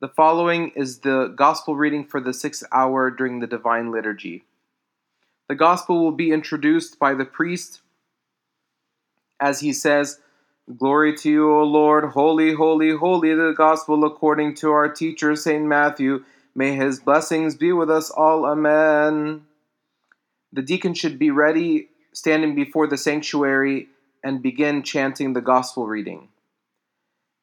The following is the gospel reading for the sixth hour during the Divine Liturgy. The gospel will be introduced by the priest as he says, Glory to you, O Lord, holy, holy, holy, the gospel according to our teacher, St. Matthew. May his blessings be with us all. Amen. The deacon should be ready, standing before the sanctuary, and begin chanting the gospel reading.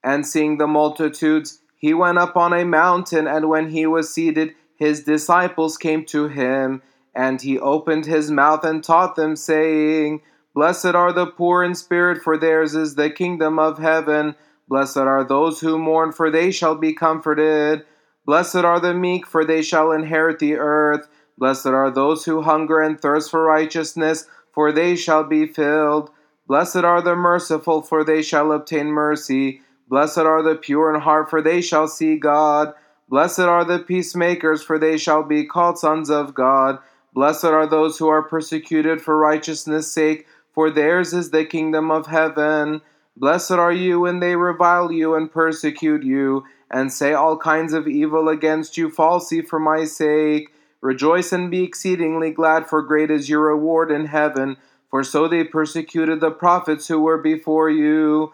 And seeing the multitudes, he went up on a mountain, and when he was seated, his disciples came to him, and he opened his mouth and taught them, saying, Blessed are the poor in spirit, for theirs is the kingdom of heaven. Blessed are those who mourn, for they shall be comforted. Blessed are the meek, for they shall inherit the earth. Blessed are those who hunger and thirst for righteousness, for they shall be filled. Blessed are the merciful, for they shall obtain mercy. Blessed are the pure in heart, for they shall see God. Blessed are the peacemakers, for they shall be called sons of God. Blessed are those who are persecuted for righteousness' sake, for theirs is the kingdom of heaven. Blessed are you when they revile you and persecute you, and say all kinds of evil against you falsely for my sake. Rejoice and be exceedingly glad, for great is your reward in heaven. For so they persecuted the prophets who were before you.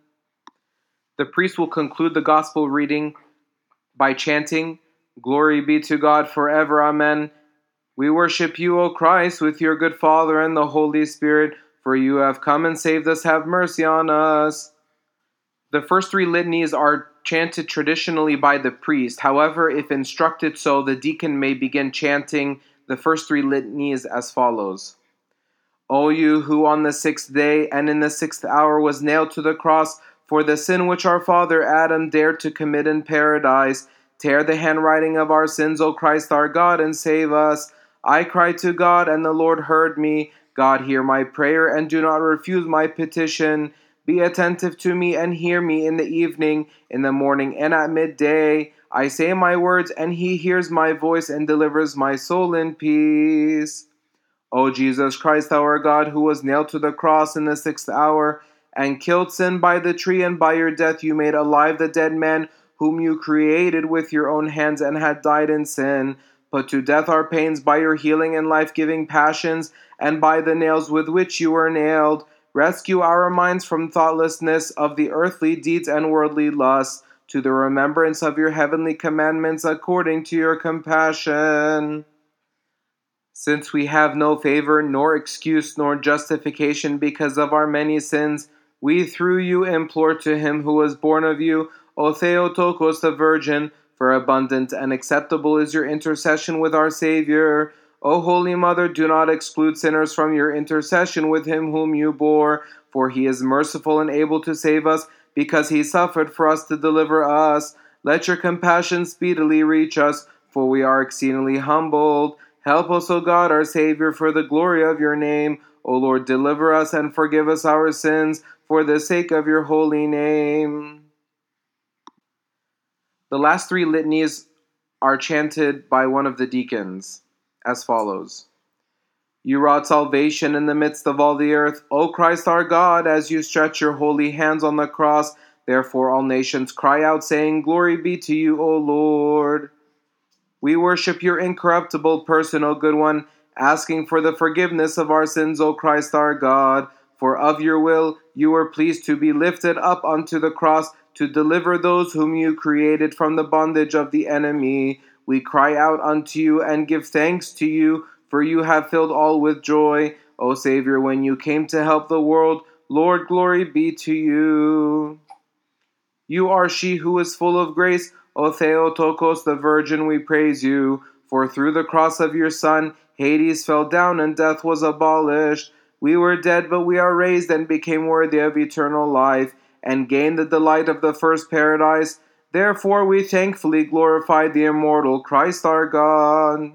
The priest will conclude the gospel reading by chanting, Glory be to God forever. Amen. We worship you, O Christ, with your good Father and the Holy Spirit, for you have come and saved us. Have mercy on us. The first three litanies are chanted traditionally by the priest. However, if instructed so, the deacon may begin chanting the first three litanies as follows O you who on the sixth day and in the sixth hour was nailed to the cross, for the sin which our father Adam dared to commit in paradise. Tear the handwriting of our sins, O Christ our God, and save us. I cried to God, and the Lord heard me. God, hear my prayer, and do not refuse my petition. Be attentive to me, and hear me in the evening, in the morning, and at midday. I say my words, and he hears my voice, and delivers my soul in peace. O Jesus Christ, our God, who was nailed to the cross in the sixth hour, and killed sin by the tree, and by your death you made alive the dead man whom you created with your own hands and had died in sin. Put to death our pains by your healing and life giving passions, and by the nails with which you were nailed. Rescue our minds from thoughtlessness of the earthly deeds and worldly lusts, to the remembrance of your heavenly commandments according to your compassion. Since we have no favor, nor excuse, nor justification because of our many sins, we through you implore to him who was born of you, O Theotokos the Virgin, for abundant and acceptable is your intercession with our Savior. O Holy Mother, do not exclude sinners from your intercession with him whom you bore, for he is merciful and able to save us, because he suffered for us to deliver us. Let your compassion speedily reach us, for we are exceedingly humbled. Help us, O God, our Savior, for the glory of your name. O Lord, deliver us and forgive us our sins, for the sake of your holy name. The last three litanies are chanted by one of the deacons as follows You wrought salvation in the midst of all the earth, O Christ our God, as you stretch your holy hands on the cross. Therefore, all nations cry out, saying, Glory be to you, O Lord. We worship your incorruptible person, O good one, asking for the forgiveness of our sins, O Christ our God. For of your will you were pleased to be lifted up unto the cross to deliver those whom you created from the bondage of the enemy. We cry out unto you and give thanks to you, for you have filled all with joy. O Savior, when you came to help the world, Lord, glory be to you. You are she who is full of grace. O Theotokos, the Virgin, we praise you. For through the cross of your Son, Hades fell down and death was abolished. We were dead, but we are raised and became worthy of eternal life, and gained the delight of the first paradise. Therefore we thankfully glorify the immortal Christ our God.